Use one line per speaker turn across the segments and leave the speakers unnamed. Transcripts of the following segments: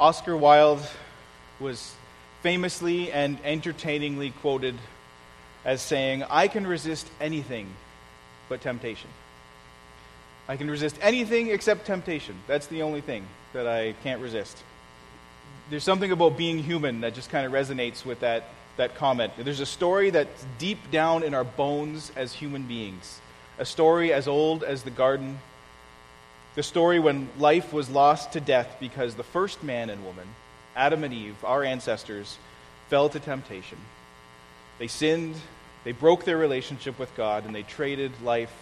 Oscar Wilde was famously and entertainingly quoted as saying, I can resist anything but temptation. I can resist anything except temptation. That's the only thing that I can't resist. There's something about being human that just kind of resonates with that, that comment. There's a story that's deep down in our bones as human beings, a story as old as the garden, the story when life was lost to death because the first man and woman, Adam and Eve, our ancestors, fell to temptation. They sinned, they broke their relationship with God, and they traded life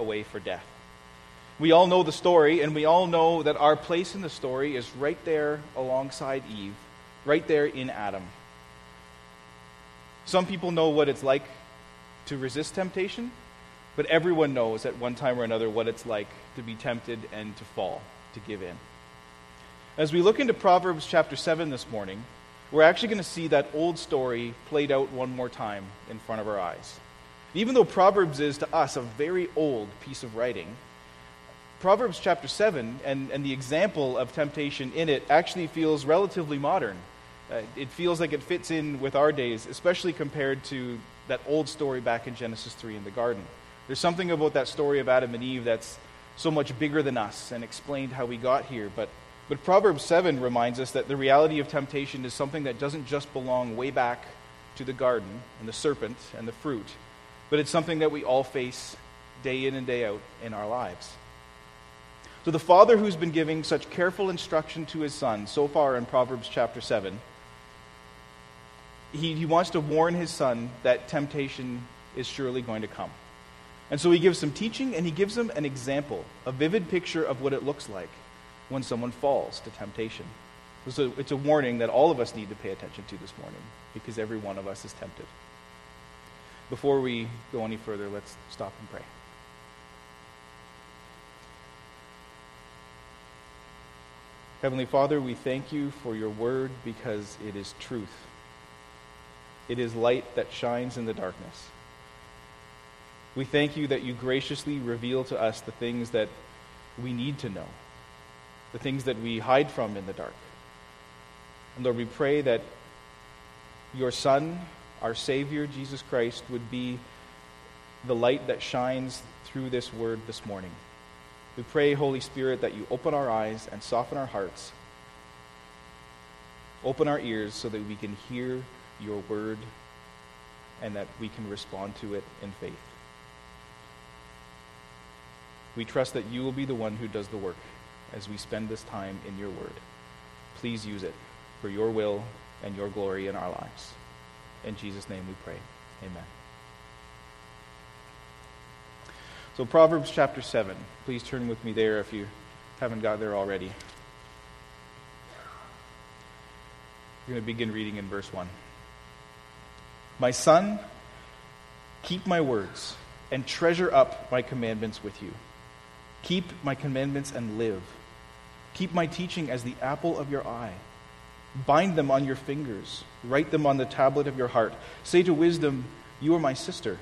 away for death. We all know the story, and we all know that our place in the story is right there alongside Eve, right there in Adam. Some people know what it's like to resist temptation, but everyone knows at one time or another what it's like to be tempted and to fall, to give in. As we look into Proverbs chapter 7 this morning, we're actually going to see that old story played out one more time in front of our eyes. Even though Proverbs is to us a very old piece of writing, Proverbs chapter 7 and, and the example of temptation in it actually feels relatively modern. Uh, it feels like it fits in with our days, especially compared to that old story back in Genesis 3 in the garden. There's something about that story of Adam and Eve that's so much bigger than us and explained how we got here. But, but Proverbs 7 reminds us that the reality of temptation is something that doesn't just belong way back to the garden and the serpent and the fruit, but it's something that we all face day in and day out in our lives. So, the father who's been giving such careful instruction to his son so far in Proverbs chapter 7, he, he wants to warn his son that temptation is surely going to come. And so he gives some teaching and he gives them an example, a vivid picture of what it looks like when someone falls to temptation. So it's a warning that all of us need to pay attention to this morning because every one of us is tempted. Before we go any further, let's stop and pray. Heavenly Father, we thank you for your word because it is truth. It is light that shines in the darkness. We thank you that you graciously reveal to us the things that we need to know, the things that we hide from in the dark. And Lord, we pray that your Son, our Savior, Jesus Christ, would be the light that shines through this word this morning. We pray, Holy Spirit, that you open our eyes and soften our hearts. Open our ears so that we can hear your word and that we can respond to it in faith. We trust that you will be the one who does the work as we spend this time in your word. Please use it for your will and your glory in our lives. In Jesus' name we pray. Amen. So, Proverbs chapter 7. Please turn with me there if you haven't got there already. We're going to begin reading in verse 1. My son, keep my words and treasure up my commandments with you. Keep my commandments and live. Keep my teaching as the apple of your eye. Bind them on your fingers, write them on the tablet of your heart. Say to wisdom, You are my sister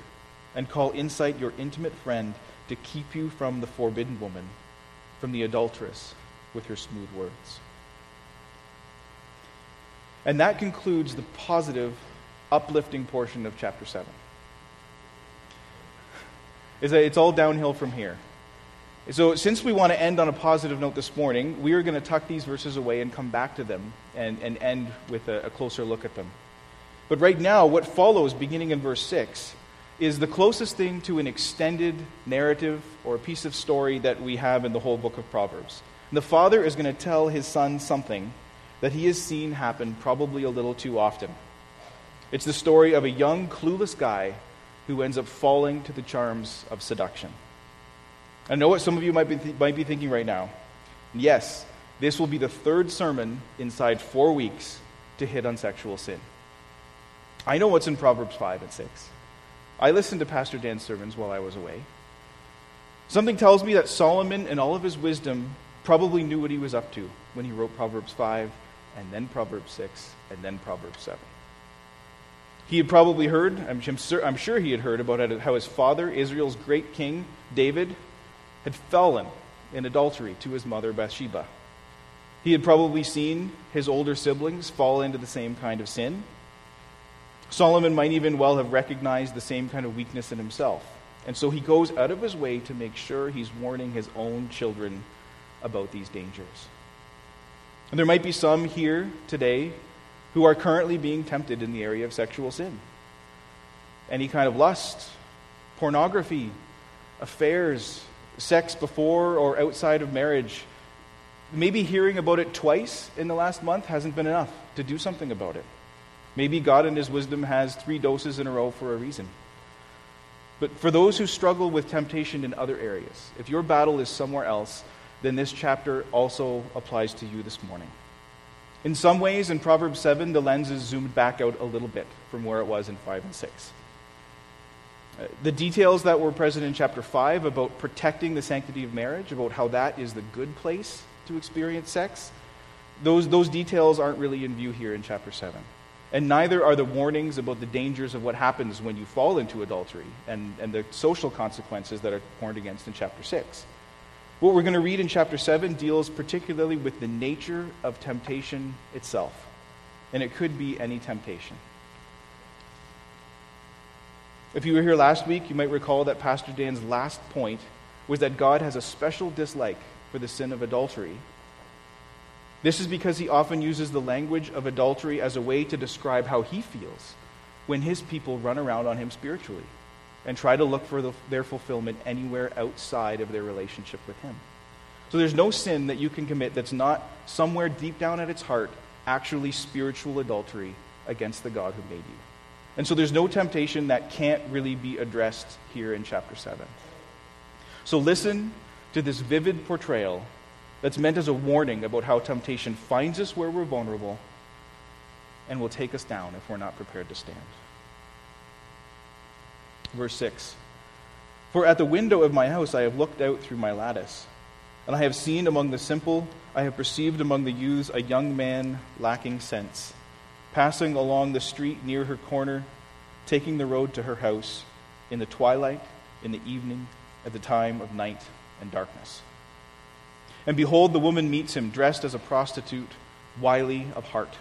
and call insight your intimate friend to keep you from the forbidden woman, from the adulteress with her smooth words. And that concludes the positive, uplifting portion of chapter 7. It's all downhill from here. So, since we want to end on a positive note this morning, we are going to tuck these verses away and come back to them and, and end with a, a closer look at them. But right now, what follows, beginning in verse 6, is the closest thing to an extended narrative or a piece of story that we have in the whole book of Proverbs. And the father is going to tell his son something that he has seen happen probably a little too often. It's the story of a young, clueless guy who ends up falling to the charms of seduction. I know what some of you might be, th- might be thinking right now. Yes, this will be the third sermon inside four weeks to hit on sexual sin. I know what's in Proverbs 5 and 6. I listened to Pastor Dan's sermons while I was away. Something tells me that Solomon, in all of his wisdom, probably knew what he was up to when he wrote Proverbs 5, and then Proverbs 6, and then Proverbs 7. He had probably heard, I'm, I'm sure he had heard about how his father, Israel's great king, David, had fallen in adultery to his mother Bathsheba. He had probably seen his older siblings fall into the same kind of sin. Solomon might even well have recognized the same kind of weakness in himself. And so he goes out of his way to make sure he's warning his own children about these dangers. And there might be some here today who are currently being tempted in the area of sexual sin. Any kind of lust, pornography, affairs, sex before or outside of marriage. Maybe hearing about it twice in the last month hasn't been enough to do something about it. Maybe God in His wisdom has three doses in a row for a reason. But for those who struggle with temptation in other areas, if your battle is somewhere else, then this chapter also applies to you this morning. In some ways, in Proverbs 7, the lens is zoomed back out a little bit from where it was in 5 and 6. The details that were present in chapter 5 about protecting the sanctity of marriage, about how that is the good place to experience sex, those, those details aren't really in view here in chapter 7. And neither are the warnings about the dangers of what happens when you fall into adultery and, and the social consequences that are warned against in chapter 6. What we're going to read in chapter 7 deals particularly with the nature of temptation itself. And it could be any temptation. If you were here last week, you might recall that Pastor Dan's last point was that God has a special dislike for the sin of adultery this is because he often uses the language of adultery as a way to describe how he feels when his people run around on him spiritually and try to look for the, their fulfillment anywhere outside of their relationship with him. So there's no sin that you can commit that's not somewhere deep down at its heart actually spiritual adultery against the God who made you. And so there's no temptation that can't really be addressed here in chapter 7. So listen to this vivid portrayal that's meant as a warning about how temptation finds us where we're vulnerable and will take us down if we're not prepared to stand. Verse 6 For at the window of my house I have looked out through my lattice, and I have seen among the simple, I have perceived among the youths a young man lacking sense, passing along the street near her corner, taking the road to her house, in the twilight, in the evening, at the time of night and darkness. And behold, the woman meets him, dressed as a prostitute, wily of heart.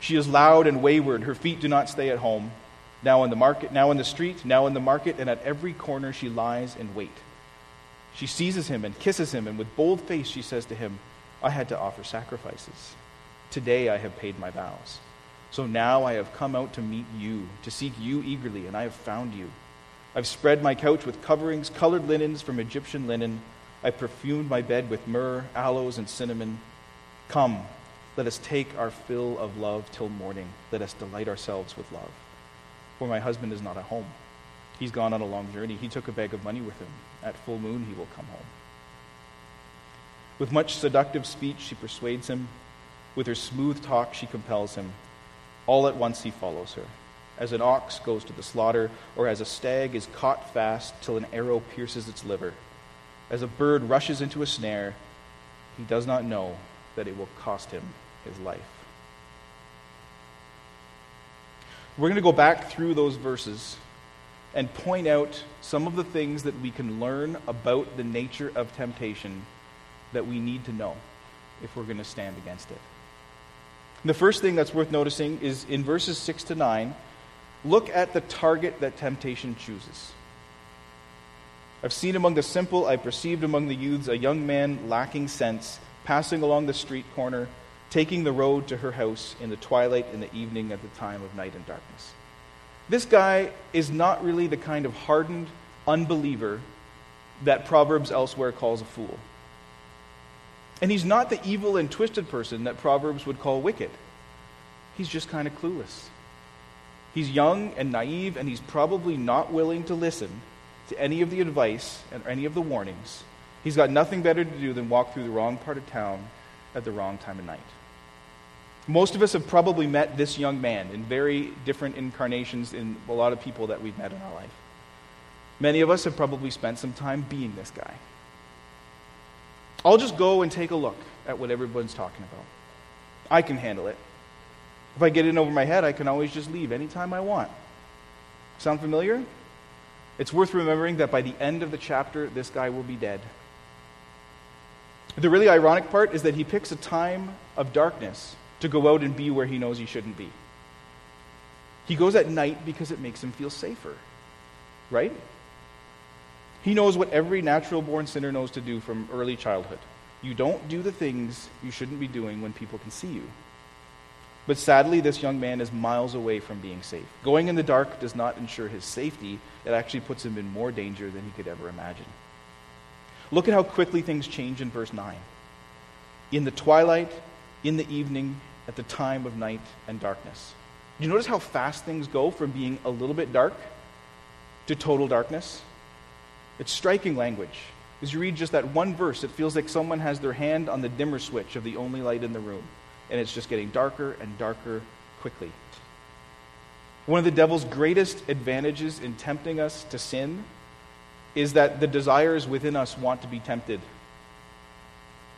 She is loud and wayward. Her feet do not stay at home. Now in the market, now in the street, now in the market, and at every corner she lies in wait. She seizes him and kisses him, and with bold face she says to him, I had to offer sacrifices. Today I have paid my vows. So now I have come out to meet you, to seek you eagerly, and I have found you. I've spread my couch with coverings, colored linens from Egyptian linen I perfumed my bed with myrrh, aloes, and cinnamon. Come, let us take our fill of love till morning. Let us delight ourselves with love. For my husband is not at home. He's gone on a long journey. He took a bag of money with him. At full moon, he will come home. With much seductive speech, she persuades him. With her smooth talk, she compels him. All at once, he follows her. As an ox goes to the slaughter, or as a stag is caught fast till an arrow pierces its liver as a bird rushes into a snare, he does not know that it will cost him his life. We're going to go back through those verses and point out some of the things that we can learn about the nature of temptation that we need to know if we're going to stand against it. The first thing that's worth noticing is in verses 6 to 9, look at the target that temptation chooses. I've seen among the simple, I've perceived among the youths a young man lacking sense, passing along the street corner, taking the road to her house in the twilight in the evening at the time of night and darkness. This guy is not really the kind of hardened unbeliever that Proverbs elsewhere calls a fool. And he's not the evil and twisted person that Proverbs would call wicked. He's just kind of clueless. He's young and naive, and he's probably not willing to listen to any of the advice and any of the warnings, he's got nothing better to do than walk through the wrong part of town at the wrong time of night. Most of us have probably met this young man in very different incarnations in a lot of people that we've met in our life. Many of us have probably spent some time being this guy. I'll just go and take a look at what everyone's talking about. I can handle it. If I get in over my head, I can always just leave anytime I want. Sound familiar? It's worth remembering that by the end of the chapter, this guy will be dead. The really ironic part is that he picks a time of darkness to go out and be where he knows he shouldn't be. He goes at night because it makes him feel safer, right? He knows what every natural born sinner knows to do from early childhood. You don't do the things you shouldn't be doing when people can see you. But sadly, this young man is miles away from being safe. Going in the dark does not ensure his safety, it actually puts him in more danger than he could ever imagine. Look at how quickly things change in verse 9. In the twilight, in the evening, at the time of night and darkness. Do you notice how fast things go from being a little bit dark to total darkness? It's striking language. As you read just that one verse, it feels like someone has their hand on the dimmer switch of the only light in the room, and it's just getting darker and darker quickly. One of the devil's greatest advantages in tempting us to sin is that the desires within us want to be tempted.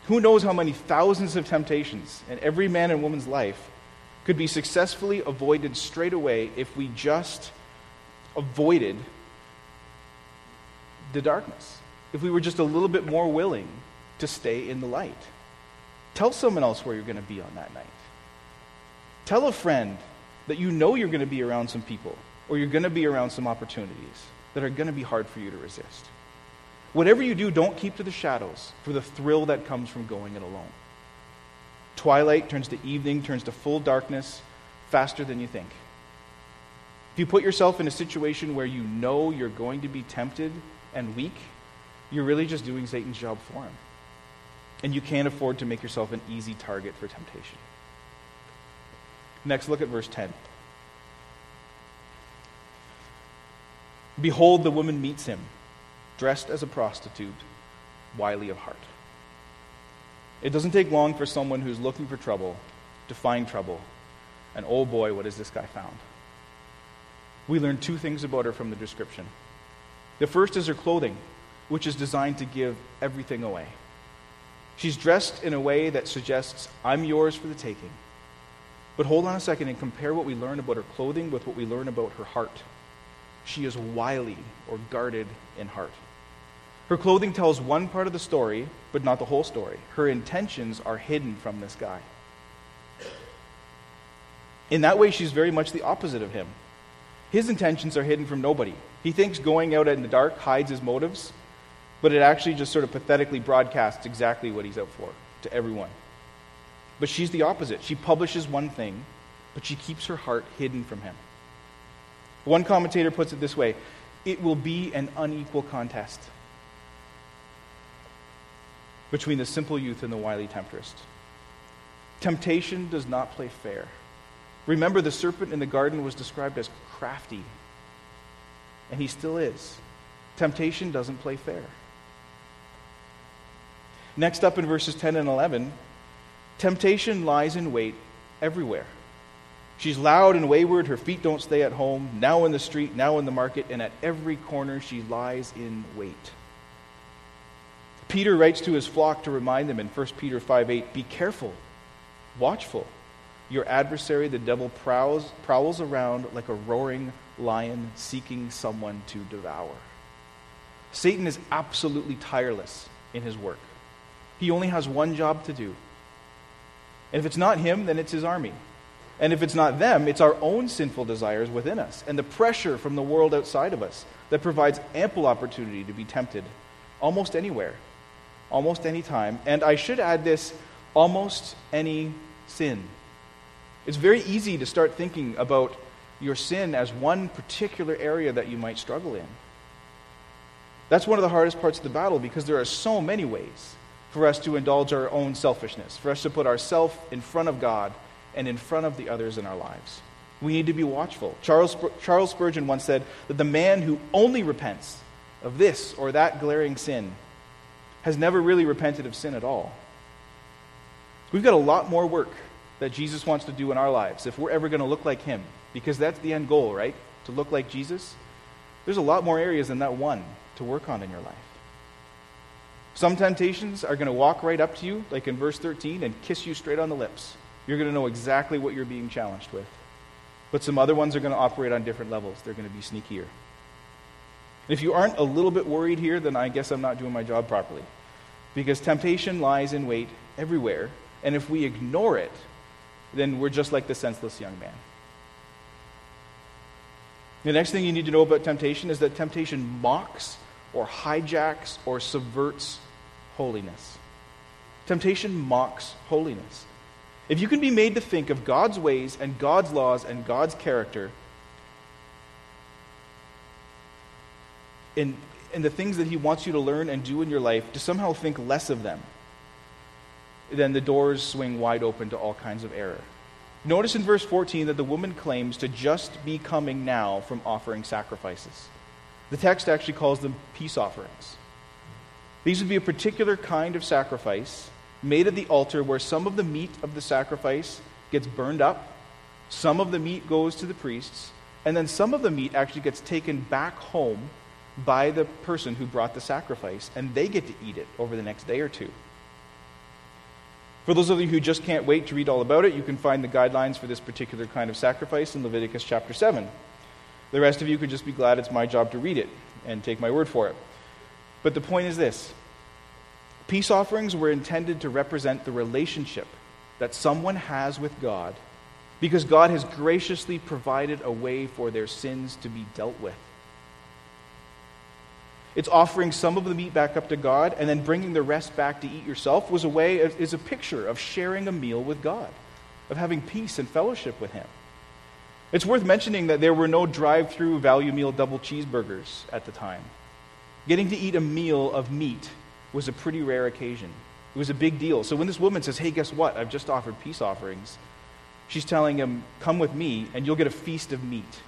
Who knows how many thousands of temptations in every man and woman's life could be successfully avoided straight away if we just avoided the darkness if we were just a little bit more willing to stay in the light. Tell someone else where you're going to be on that night. Tell a friend that you know you're going to be around some people or you're going to be around some opportunities that are going to be hard for you to resist. Whatever you do, don't keep to the shadows for the thrill that comes from going it alone. Twilight turns to evening, turns to full darkness faster than you think. If you put yourself in a situation where you know you're going to be tempted and weak, you're really just doing Satan's job for him. And you can't afford to make yourself an easy target for temptation. Next, look at verse 10. Behold, the woman meets him, dressed as a prostitute, wily of heart. It doesn't take long for someone who's looking for trouble to find trouble. And oh boy, what has this guy found? We learn two things about her from the description. The first is her clothing which is designed to give everything away. She's dressed in a way that suggests, I'm yours for the taking. But hold on a second and compare what we learn about her clothing with what we learn about her heart. She is wily or guarded in heart. Her clothing tells one part of the story, but not the whole story. Her intentions are hidden from this guy. In that way, she's very much the opposite of him. His intentions are hidden from nobody. He thinks going out in the dark hides his motives, but it actually just sort of pathetically broadcasts exactly what he's out for to everyone. But she's the opposite. She publishes one thing, but she keeps her heart hidden from him. One commentator puts it this way it will be an unequal contest between the simple youth and the wily temptress. Temptation does not play fair. Remember, the serpent in the garden was described as crafty, and he still is. Temptation doesn't play fair. Next up in verses 10 and 11, temptation lies in wait everywhere. She's loud and wayward, her feet don't stay at home, now in the street, now in the market, and at every corner she lies in wait. Peter writes to his flock to remind them in 1 Peter 5 8, Be careful, watchful. Your adversary, the devil, prowls, prowls around like a roaring lion seeking someone to devour. Satan is absolutely tireless in his work. He only has one job to do. And if it's not him, then it's his army. And if it's not them, it's our own sinful desires within us and the pressure from the world outside of us that provides ample opportunity to be tempted almost anywhere, almost any time. And I should add this almost any sin. It's very easy to start thinking about your sin as one particular area that you might struggle in. That's one of the hardest parts of the battle because there are so many ways for us to indulge our own selfishness, for us to put ourselves in front of God and in front of the others in our lives. We need to be watchful. Charles, Charles Spurgeon once said that the man who only repents of this or that glaring sin has never really repented of sin at all. We've got a lot more work that Jesus wants to do in our lives if we're ever going to look like him, because that's the end goal, right? To look like Jesus. There's a lot more areas than that one to work on in your life. Some temptations are going to walk right up to you, like in verse 13, and kiss you straight on the lips. You're going to know exactly what you're being challenged with. But some other ones are going to operate on different levels. They're going to be sneakier. And if you aren't a little bit worried here, then I guess I'm not doing my job properly. Because temptation lies in wait everywhere, and if we ignore it, then we're just like the senseless young man. The next thing you need to know about temptation is that temptation mocks or hijacks or subverts holiness. Temptation mocks holiness. If you can be made to think of God's ways and God's laws and God's character in, in the things that He wants you to learn and do in your life, to somehow think less of them, then the doors swing wide open to all kinds of error. Notice in verse 14 that the woman claims to just be coming now from offering sacrifices. The text actually calls them peace offerings. These would be a particular kind of sacrifice made at the altar where some of the meat of the sacrifice gets burned up, some of the meat goes to the priests, and then some of the meat actually gets taken back home by the person who brought the sacrifice, and they get to eat it over the next day or two. For those of you who just can't wait to read all about it, you can find the guidelines for this particular kind of sacrifice in Leviticus chapter 7. The rest of you could just be glad it's my job to read it and take my word for it. But the point is this peace offerings were intended to represent the relationship that someone has with God because God has graciously provided a way for their sins to be dealt with. It's offering some of the meat back up to God and then bringing the rest back to eat yourself was a way, is a picture of sharing a meal with God, of having peace and fellowship with Him. It's worth mentioning that there were no drive through value meal double cheeseburgers at the time. Getting to eat a meal of meat was a pretty rare occasion. It was a big deal. So when this woman says, Hey, guess what? I've just offered peace offerings, she's telling him, Come with me and you'll get a feast of meat.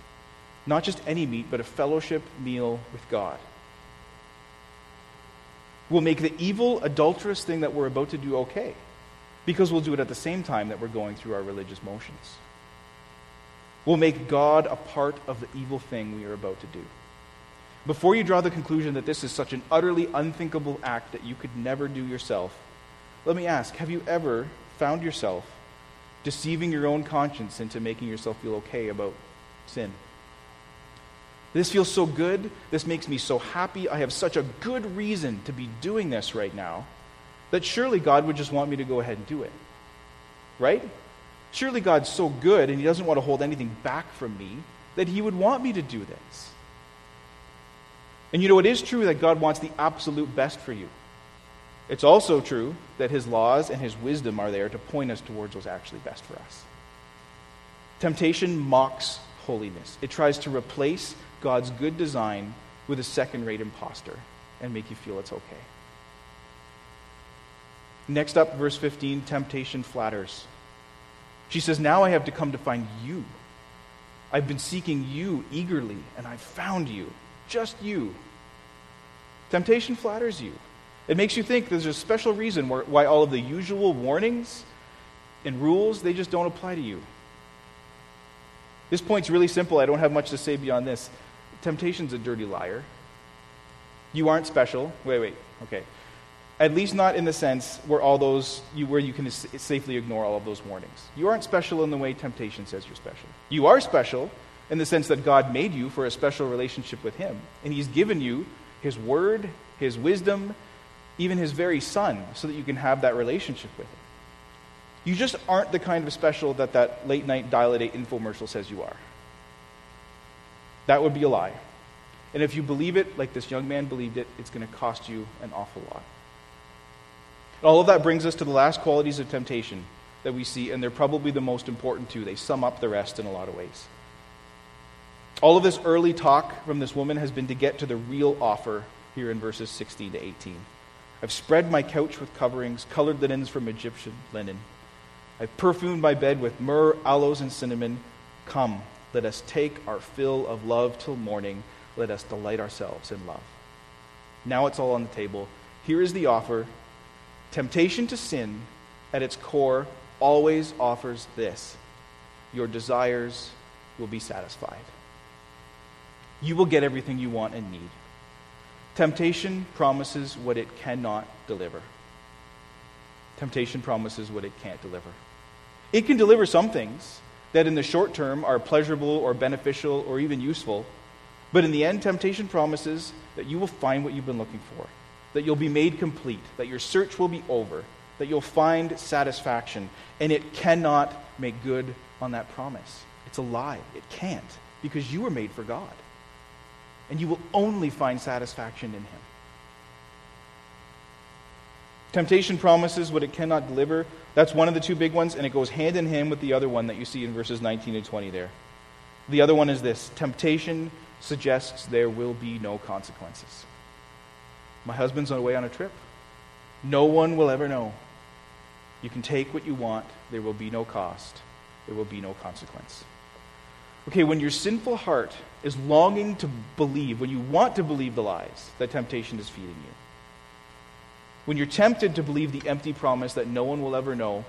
Not just any meat, but a fellowship meal with God will make the evil, adulterous thing that we're about to do okay because we'll do it at the same time that we're going through our religious motions. We'll make God a part of the evil thing we are about to do. Before you draw the conclusion that this is such an utterly unthinkable act that you could never do yourself, let me ask have you ever found yourself deceiving your own conscience into making yourself feel okay about sin? This feels so good. This makes me so happy. I have such a good reason to be doing this right now that surely God would just want me to go ahead and do it. Right? Surely God's so good and He doesn't want to hold anything back from me that He would want me to do this. And you know, it is true that God wants the absolute best for you. It's also true that His laws and His wisdom are there to point us towards what's actually best for us. Temptation mocks holiness, it tries to replace God's good design with a second rate impostor and make you feel it's okay. Next up, verse 15 temptation flatters. She says, Now I have to come to find you. I've been seeking you eagerly, and I've found you. Just you. Temptation flatters you. It makes you think there's a special reason why all of the usual warnings and rules, they just don't apply to you. This point's really simple. I don't have much to say beyond this. Temptation's a dirty liar. You aren't special. Wait, wait. Okay. At least not in the sense where all those you, where you can safely ignore all of those warnings. You aren't special in the way temptation says you're special. You are special in the sense that God made you for a special relationship with Him, and He's given you His Word, His wisdom, even His very Son, so that you can have that relationship with Him. You just aren't the kind of special that that late night dial at infomercial says you are. That would be a lie. And if you believe it, like this young man believed it, it's going to cost you an awful lot. All of that brings us to the last qualities of temptation that we see, and they're probably the most important too. They sum up the rest in a lot of ways. All of this early talk from this woman has been to get to the real offer here in verses 16 to 18. I've spread my couch with coverings, colored linens from Egyptian linen. I've perfumed my bed with myrrh, aloes, and cinnamon. Come, let us take our fill of love till morning. Let us delight ourselves in love. Now it's all on the table. Here is the offer. Temptation to sin, at its core, always offers this your desires will be satisfied. You will get everything you want and need. Temptation promises what it cannot deliver. Temptation promises what it can't deliver. It can deliver some things, that in the short term are pleasurable or beneficial or even useful. But in the end, temptation promises that you will find what you've been looking for that you'll be made complete, that your search will be over, that you'll find satisfaction, and it cannot make good on that promise. It's a lie. It can't, because you were made for God. And you will only find satisfaction in Him. Temptation promises what it cannot deliver. That's one of the two big ones, and it goes hand in hand with the other one that you see in verses 19 and 20 there. The other one is this temptation suggests there will be no consequences. My husband's away on a trip. No one will ever know. You can take what you want, there will be no cost, there will be no consequence. Okay, when your sinful heart is longing to believe, when you want to believe the lies that temptation is feeding you, when you're tempted to believe the empty promise that no one will ever know,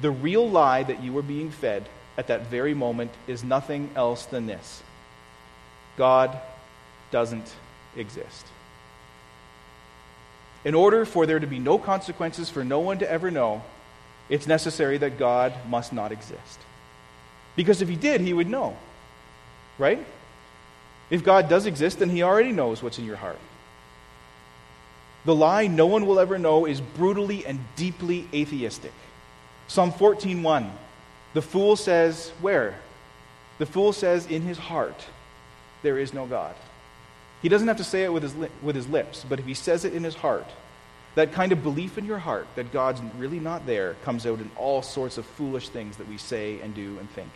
the real lie that you are being fed at that very moment is nothing else than this God doesn't exist. In order for there to be no consequences for no one to ever know, it's necessary that God must not exist. Because if he did, he would know. Right? If God does exist, then he already knows what's in your heart. The lie no one will ever know is brutally and deeply atheistic. Psalm 14:1. The fool says, where? The fool says in his heart, there is no God. He doesn't have to say it with his, li- with his lips, but if he says it in his heart, that kind of belief in your heart that God's really not there comes out in all sorts of foolish things that we say and do and think.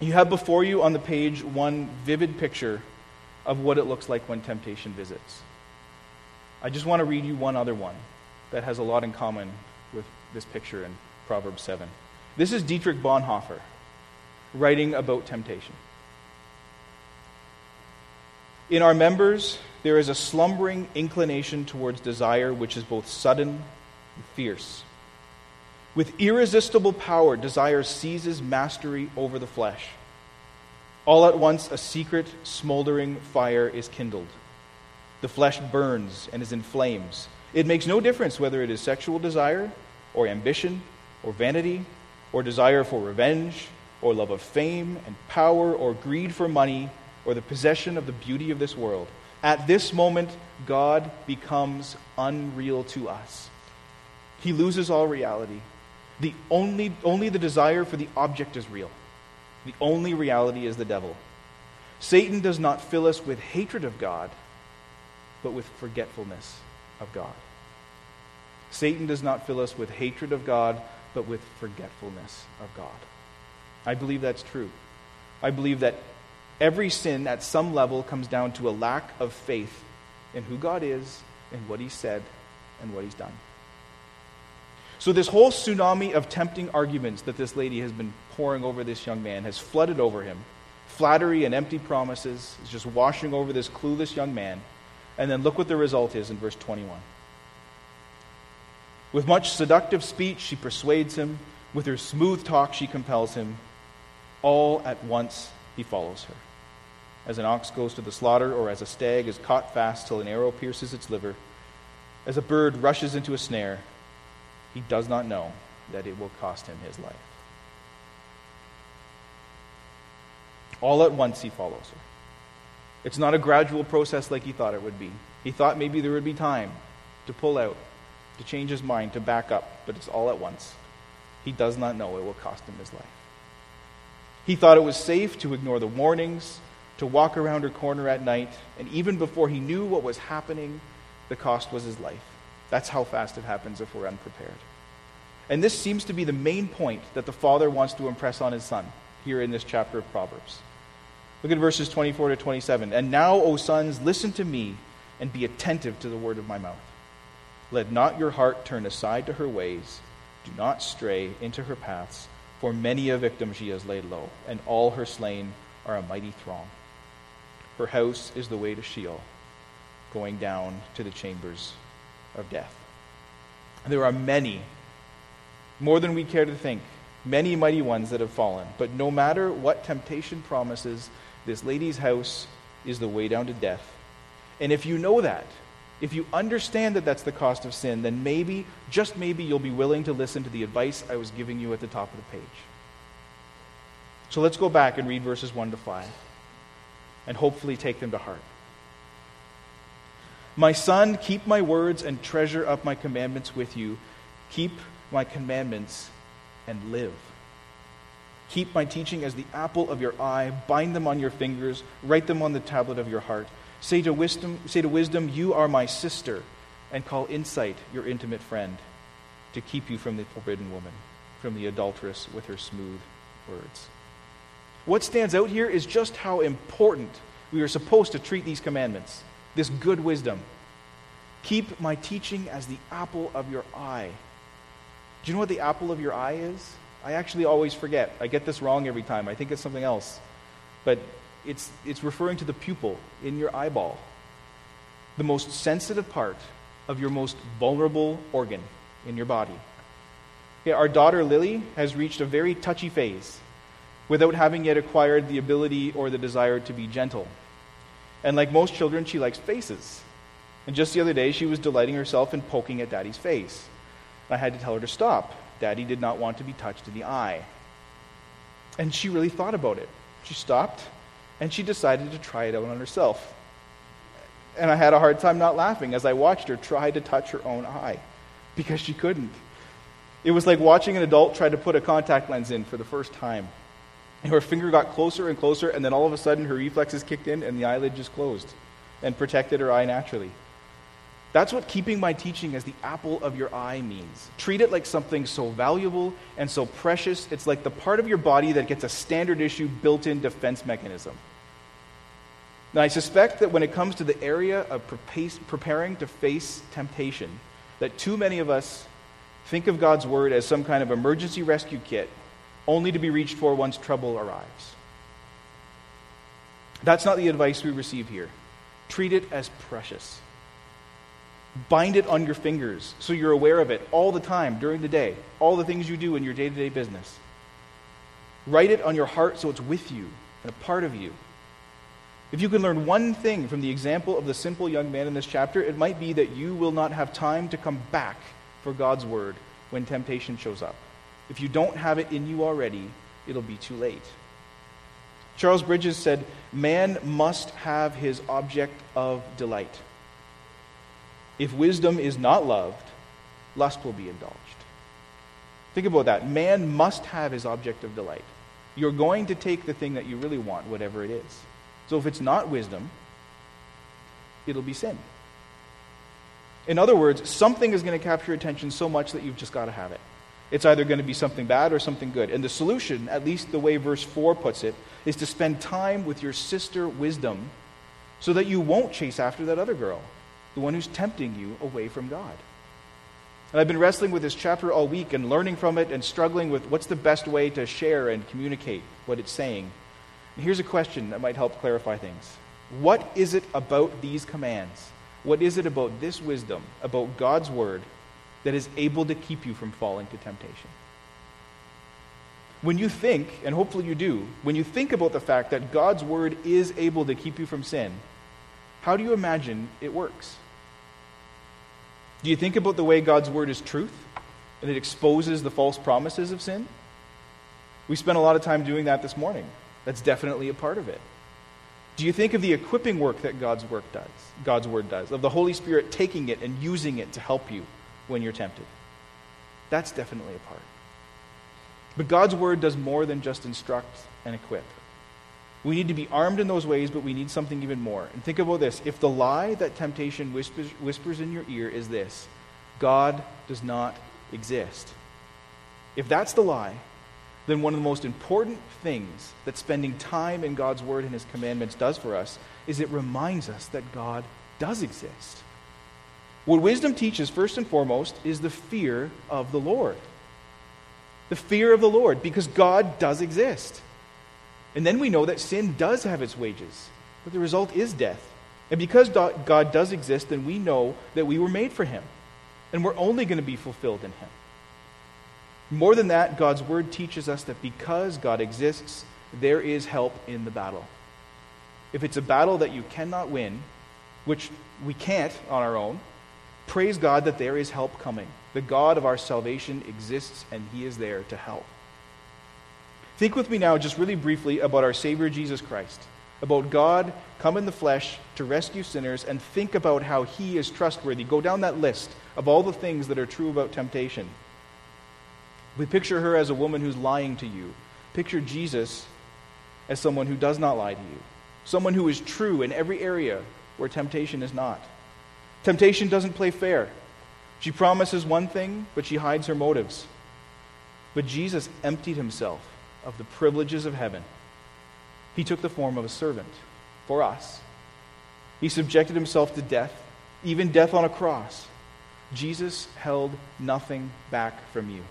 You have before you on the page one vivid picture of what it looks like when temptation visits. I just want to read you one other one that has a lot in common with this picture in Proverbs 7. This is Dietrich Bonhoeffer writing about temptation. In our members, there is a slumbering inclination towards desire which is both sudden and fierce. With irresistible power, desire seizes mastery over the flesh. All at once, a secret, smoldering fire is kindled. The flesh burns and is in flames. It makes no difference whether it is sexual desire, or ambition, or vanity, or desire for revenge, or love of fame and power, or greed for money, or the possession of the beauty of this world. At this moment, God becomes unreal to us. He loses all reality. The only, only the desire for the object is real. The only reality is the devil. Satan does not fill us with hatred of God, but with forgetfulness of God. Satan does not fill us with hatred of God, but with forgetfulness of God. I believe that's true. I believe that every sin at some level comes down to a lack of faith in who God is, in what He said, and what He's done. So, this whole tsunami of tempting arguments that this lady has been pouring over this young man has flooded over him. Flattery and empty promises is just washing over this clueless young man. And then look what the result is in verse 21. With much seductive speech, she persuades him. With her smooth talk, she compels him. All at once, he follows her. As an ox goes to the slaughter, or as a stag is caught fast till an arrow pierces its liver, as a bird rushes into a snare, he does not know that it will cost him his life. All at once he follows her. It's not a gradual process like he thought it would be. He thought maybe there would be time to pull out, to change his mind, to back up, but it's all at once. He does not know it will cost him his life. He thought it was safe to ignore the warnings, to walk around her corner at night, and even before he knew what was happening, the cost was his life. That's how fast it happens if we're unprepared. And this seems to be the main point that the father wants to impress on his son here in this chapter of Proverbs. Look at verses 24 to 27. And now, O sons, listen to me and be attentive to the word of my mouth. Let not your heart turn aside to her ways. Do not stray into her paths, for many a victim she has laid low, and all her slain are a mighty throng. Her house is the way to Sheol, going down to the chambers of death. There are many, more than we care to think, many mighty ones that have fallen. But no matter what temptation promises, this lady's house is the way down to death. And if you know that, if you understand that that's the cost of sin, then maybe, just maybe, you'll be willing to listen to the advice I was giving you at the top of the page. So let's go back and read verses 1 to 5 and hopefully take them to heart. My son, keep my words and treasure up my commandments with you. Keep my commandments and live. Keep my teaching as the apple of your eye. Bind them on your fingers. Write them on the tablet of your heart. Say to wisdom, say to wisdom, you are my sister, and call insight your intimate friend, to keep you from the forbidden woman, from the adulteress with her smooth words. What stands out here is just how important we are supposed to treat these commandments, this good wisdom. Keep my teaching as the apple of your eye. Do you know what the apple of your eye is? I actually always forget. I get this wrong every time. I think it's something else. But it's, it's referring to the pupil in your eyeball, the most sensitive part of your most vulnerable organ in your body. Okay, our daughter Lily has reached a very touchy phase without having yet acquired the ability or the desire to be gentle. And like most children, she likes faces. And just the other day, she was delighting herself in poking at Daddy's face. I had to tell her to stop. Daddy did not want to be touched in the eye. And she really thought about it. She stopped and she decided to try it out on herself. And I had a hard time not laughing as I watched her try to touch her own eye because she couldn't. It was like watching an adult try to put a contact lens in for the first time. And her finger got closer and closer, and then all of a sudden her reflexes kicked in and the eyelid just closed and protected her eye naturally. That's what keeping my teaching as the apple of your eye means. Treat it like something so valuable and so precious. It's like the part of your body that gets a standard issue built in defense mechanism. Now, I suspect that when it comes to the area of preparing to face temptation, that too many of us think of God's word as some kind of emergency rescue kit only to be reached for once trouble arrives. That's not the advice we receive here. Treat it as precious. Bind it on your fingers so you're aware of it all the time during the day, all the things you do in your day to day business. Write it on your heart so it's with you and a part of you. If you can learn one thing from the example of the simple young man in this chapter, it might be that you will not have time to come back for God's word when temptation shows up. If you don't have it in you already, it'll be too late. Charles Bridges said, Man must have his object of delight. If wisdom is not loved, lust will be indulged. Think about that. Man must have his object of delight. You're going to take the thing that you really want, whatever it is. So if it's not wisdom, it'll be sin. In other words, something is going to capture attention so much that you've just got to have it. It's either going to be something bad or something good. And the solution, at least the way verse 4 puts it, is to spend time with your sister wisdom so that you won't chase after that other girl the one who's tempting you away from God. And I've been wrestling with this chapter all week and learning from it and struggling with what's the best way to share and communicate what it's saying. And here's a question that might help clarify things What is it about these commands? What is it about this wisdom, about God's word, that is able to keep you from falling to temptation? When you think, and hopefully you do, when you think about the fact that God's word is able to keep you from sin, how do you imagine it works? Do you think about the way God's word is truth and it exposes the false promises of sin? We spent a lot of time doing that this morning. That's definitely a part of it. Do you think of the equipping work that God's work does, God's word does, of the Holy Spirit taking it and using it to help you when you're tempted? That's definitely a part. But God's word does more than just instruct and equip. We need to be armed in those ways, but we need something even more. And think about this if the lie that temptation whispers, whispers in your ear is this God does not exist. If that's the lie, then one of the most important things that spending time in God's Word and His commandments does for us is it reminds us that God does exist. What wisdom teaches, first and foremost, is the fear of the Lord. The fear of the Lord, because God does exist. And then we know that sin does have its wages, but the result is death. And because God does exist, then we know that we were made for Him, and we're only going to be fulfilled in Him. More than that, God's Word teaches us that because God exists, there is help in the battle. If it's a battle that you cannot win, which we can't on our own, praise God that there is help coming. The God of our salvation exists, and He is there to help. Think with me now, just really briefly, about our Savior Jesus Christ. about God come in the flesh to rescue sinners and think about how he is trustworthy. Go down that list of all the things that are true about temptation. We picture her as a woman who's lying to you. Picture Jesus as someone who does not lie to you, someone who is true in every area where temptation is not. Temptation doesn't play fair. She promises one thing, but she hides her motives. But Jesus emptied himself of the privileges of heaven. He took the form of a servant for us. He subjected himself to death, even death on a cross. Jesus held nothing back from you.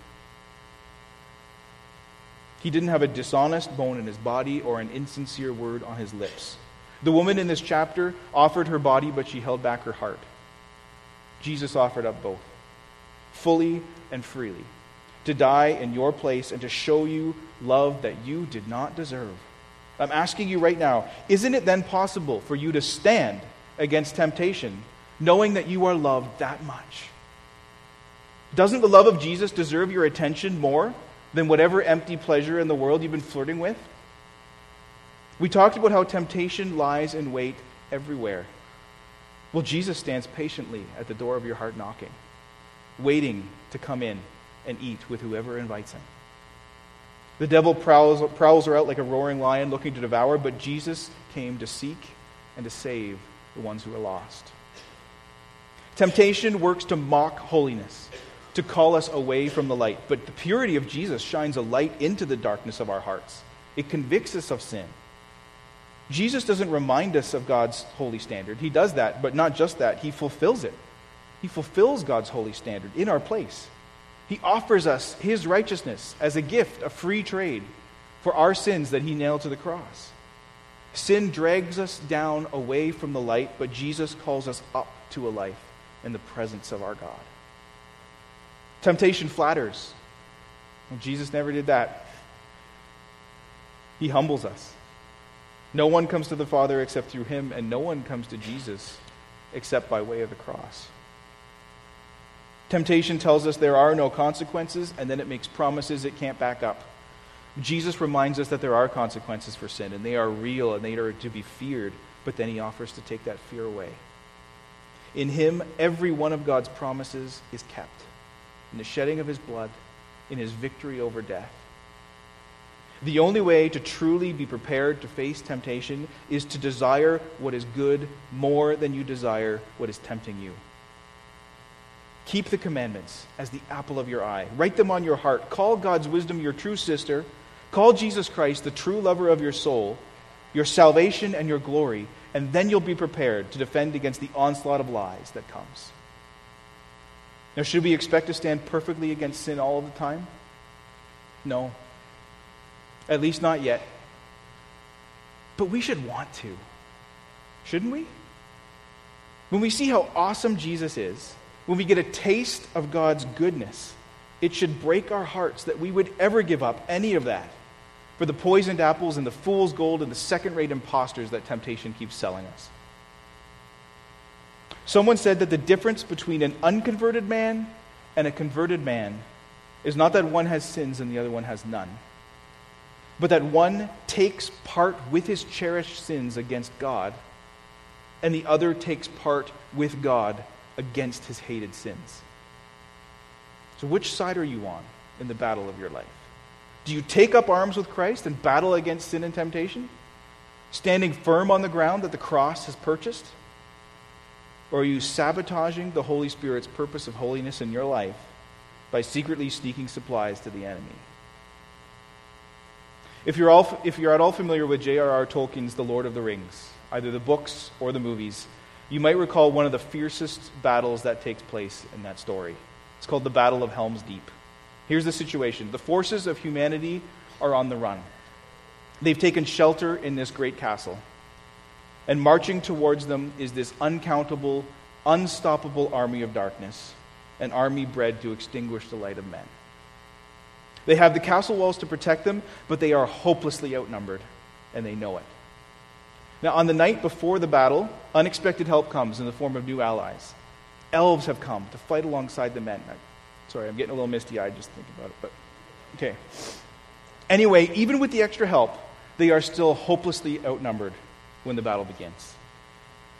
He didn't have a dishonest bone in his body or an insincere word on his lips. The woman in this chapter offered her body, but she held back her heart. Jesus offered up both, fully and freely, to die in your place and to show you love that you did not deserve. I'm asking you right now isn't it then possible for you to stand against temptation knowing that you are loved that much? Doesn't the love of Jesus deserve your attention more than whatever empty pleasure in the world you've been flirting with? We talked about how temptation lies in wait everywhere. Well, Jesus stands patiently at the door of your heart knocking, waiting to come in and eat with whoever invites him. The devil prowls, prowls out like a roaring lion looking to devour, but Jesus came to seek and to save the ones who are lost. Temptation works to mock holiness to call us away from the light. But the purity of Jesus shines a light into the darkness of our hearts, it convicts us of sin. Jesus doesn't remind us of God's holy standard. He does that, but not just that, He fulfills it. He fulfills God's holy standard in our place. He offers us His righteousness as a gift, a free trade for our sins that He nailed to the cross. Sin drags us down away from the light, but Jesus calls us up to a life in the presence of our God. Temptation flatters. Well, Jesus never did that. He humbles us. No one comes to the Father except through him, and no one comes to Jesus except by way of the cross. Temptation tells us there are no consequences, and then it makes promises it can't back up. Jesus reminds us that there are consequences for sin, and they are real and they are to be feared, but then he offers to take that fear away. In him, every one of God's promises is kept in the shedding of his blood, in his victory over death. The only way to truly be prepared to face temptation is to desire what is good more than you desire what is tempting you. Keep the commandments as the apple of your eye. Write them on your heart. Call God's wisdom your true sister. Call Jesus Christ the true lover of your soul, your salvation and your glory, and then you'll be prepared to defend against the onslaught of lies that comes. Now, should we expect to stand perfectly against sin all of the time? No. At least not yet. But we should want to. Shouldn't we? When we see how awesome Jesus is, when we get a taste of God's goodness, it should break our hearts that we would ever give up any of that for the poisoned apples and the fool's gold and the second rate impostors that temptation keeps selling us. Someone said that the difference between an unconverted man and a converted man is not that one has sins and the other one has none, but that one takes part with his cherished sins against God, and the other takes part with God against his hated sins. So, which side are you on in the battle of your life? Do you take up arms with Christ and battle against sin and temptation, standing firm on the ground that the cross has purchased? Or are you sabotaging the Holy Spirit's purpose of holiness in your life by secretly sneaking supplies to the enemy? If you're, all, if you're at all familiar with J.R.R. Tolkien's The Lord of the Rings, either the books or the movies, you might recall one of the fiercest battles that takes place in that story. It's called the Battle of Helm's Deep. Here's the situation the forces of humanity are on the run. They've taken shelter in this great castle. And marching towards them is this uncountable, unstoppable army of darkness, an army bred to extinguish the light of men. They have the castle walls to protect them, but they are hopelessly outnumbered, and they know it. Now, on the night before the battle, unexpected help comes in the form of new allies. Elves have come to fight alongside the men. Sorry, I'm getting a little misty eyed just thinking about it, but okay. Anyway, even with the extra help, they are still hopelessly outnumbered when the battle begins.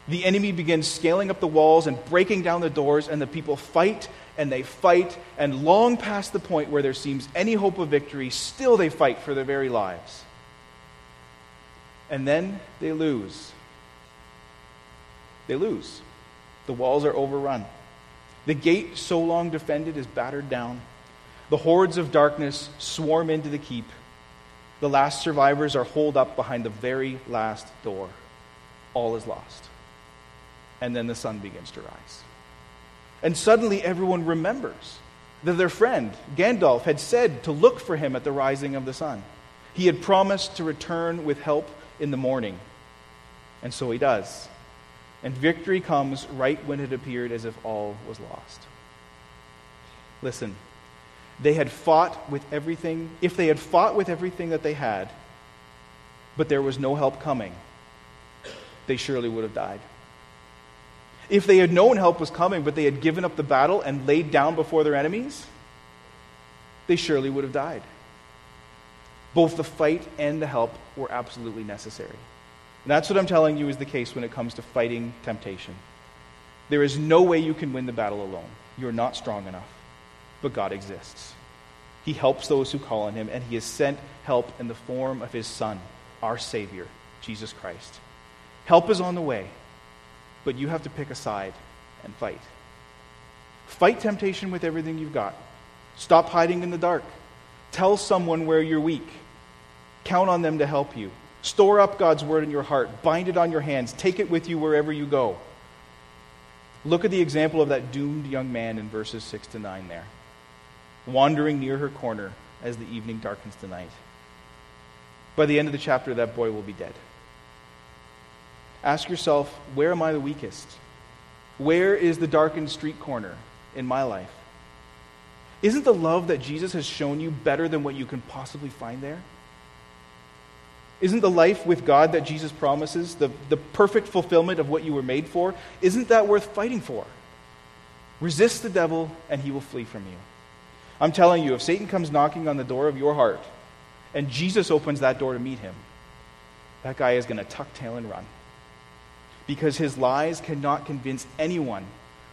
The enemy begins scaling up the walls and breaking down the doors, and the people fight and they fight, and long past the point where there seems any hope of victory, still they fight for their very lives. And then they lose. They lose. The walls are overrun. The gate, so long defended, is battered down. The hordes of darkness swarm into the keep. The last survivors are holed up behind the very last door. All is lost. And then the sun begins to rise. And suddenly everyone remembers that their friend, Gandalf, had said to look for him at the rising of the sun. He had promised to return with help in the morning. And so he does. And victory comes right when it appeared as if all was lost. Listen, they had fought with everything, if they had fought with everything that they had, but there was no help coming, they surely would have died. If they had known help was coming, but they had given up the battle and laid down before their enemies, they surely would have died. Both the fight and the help were absolutely necessary. And that's what I'm telling you is the case when it comes to fighting temptation. There is no way you can win the battle alone. You're not strong enough. But God exists. He helps those who call on him, and he has sent help in the form of his Son, our Savior, Jesus Christ. Help is on the way but you have to pick a side and fight. Fight temptation with everything you've got. Stop hiding in the dark. Tell someone where you're weak. Count on them to help you. Store up God's word in your heart. Bind it on your hands. Take it with you wherever you go. Look at the example of that doomed young man in verses 6 to 9 there, wandering near her corner as the evening darkens the night. By the end of the chapter, that boy will be dead. Ask yourself, where am I the weakest? Where is the darkened street corner in my life? Isn't the love that Jesus has shown you better than what you can possibly find there? Isn't the life with God that Jesus promises, the, the perfect fulfillment of what you were made for, isn't that worth fighting for? Resist the devil, and he will flee from you. I'm telling you, if Satan comes knocking on the door of your heart, and Jesus opens that door to meet him, that guy is going to tuck tail and run because his lies cannot convince anyone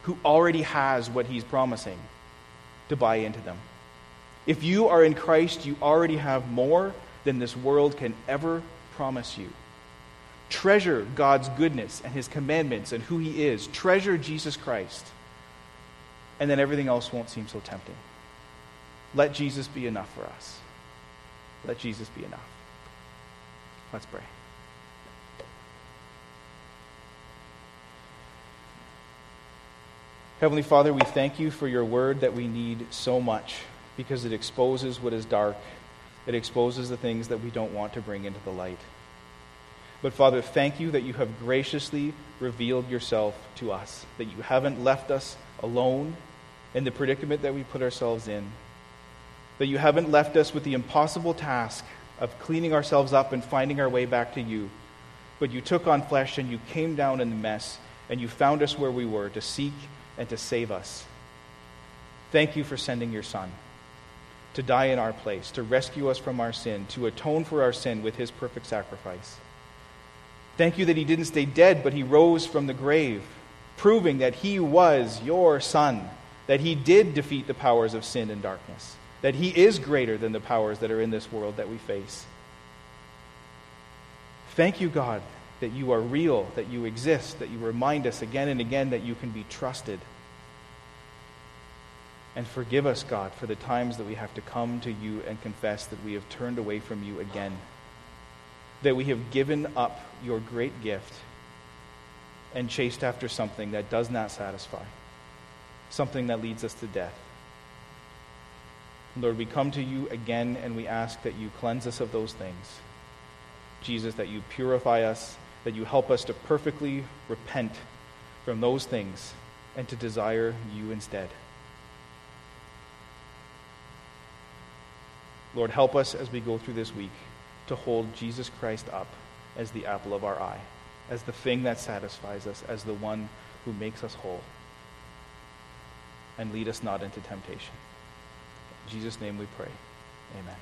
who already has what he's promising to buy into them. If you are in Christ, you already have more than this world can ever promise you. Treasure God's goodness and his commandments and who he is. Treasure Jesus Christ. And then everything else won't seem so tempting. Let Jesus be enough for us. Let Jesus be enough. Let's pray. Heavenly Father, we thank you for your word that we need so much because it exposes what is dark. It exposes the things that we don't want to bring into the light. But Father, thank you that you have graciously revealed yourself to us, that you haven't left us alone in the predicament that we put ourselves in, that you haven't left us with the impossible task of cleaning ourselves up and finding our way back to you, but you took on flesh and you came down in the mess and you found us where we were to seek and to save us. Thank you for sending your Son to die in our place, to rescue us from our sin, to atone for our sin with his perfect sacrifice. Thank you that he didn't stay dead, but he rose from the grave, proving that he was your Son, that he did defeat the powers of sin and darkness, that he is greater than the powers that are in this world that we face. Thank you, God, that you are real, that you exist, that you remind us again and again that you can be trusted. And forgive us, God, for the times that we have to come to you and confess that we have turned away from you again, that we have given up your great gift and chased after something that does not satisfy, something that leads us to death. Lord, we come to you again and we ask that you cleanse us of those things. Jesus, that you purify us that you help us to perfectly repent from those things and to desire you instead. Lord, help us as we go through this week to hold Jesus Christ up as the apple of our eye, as the thing that satisfies us, as the one who makes us whole. And lead us not into temptation. In Jesus' name we pray. Amen.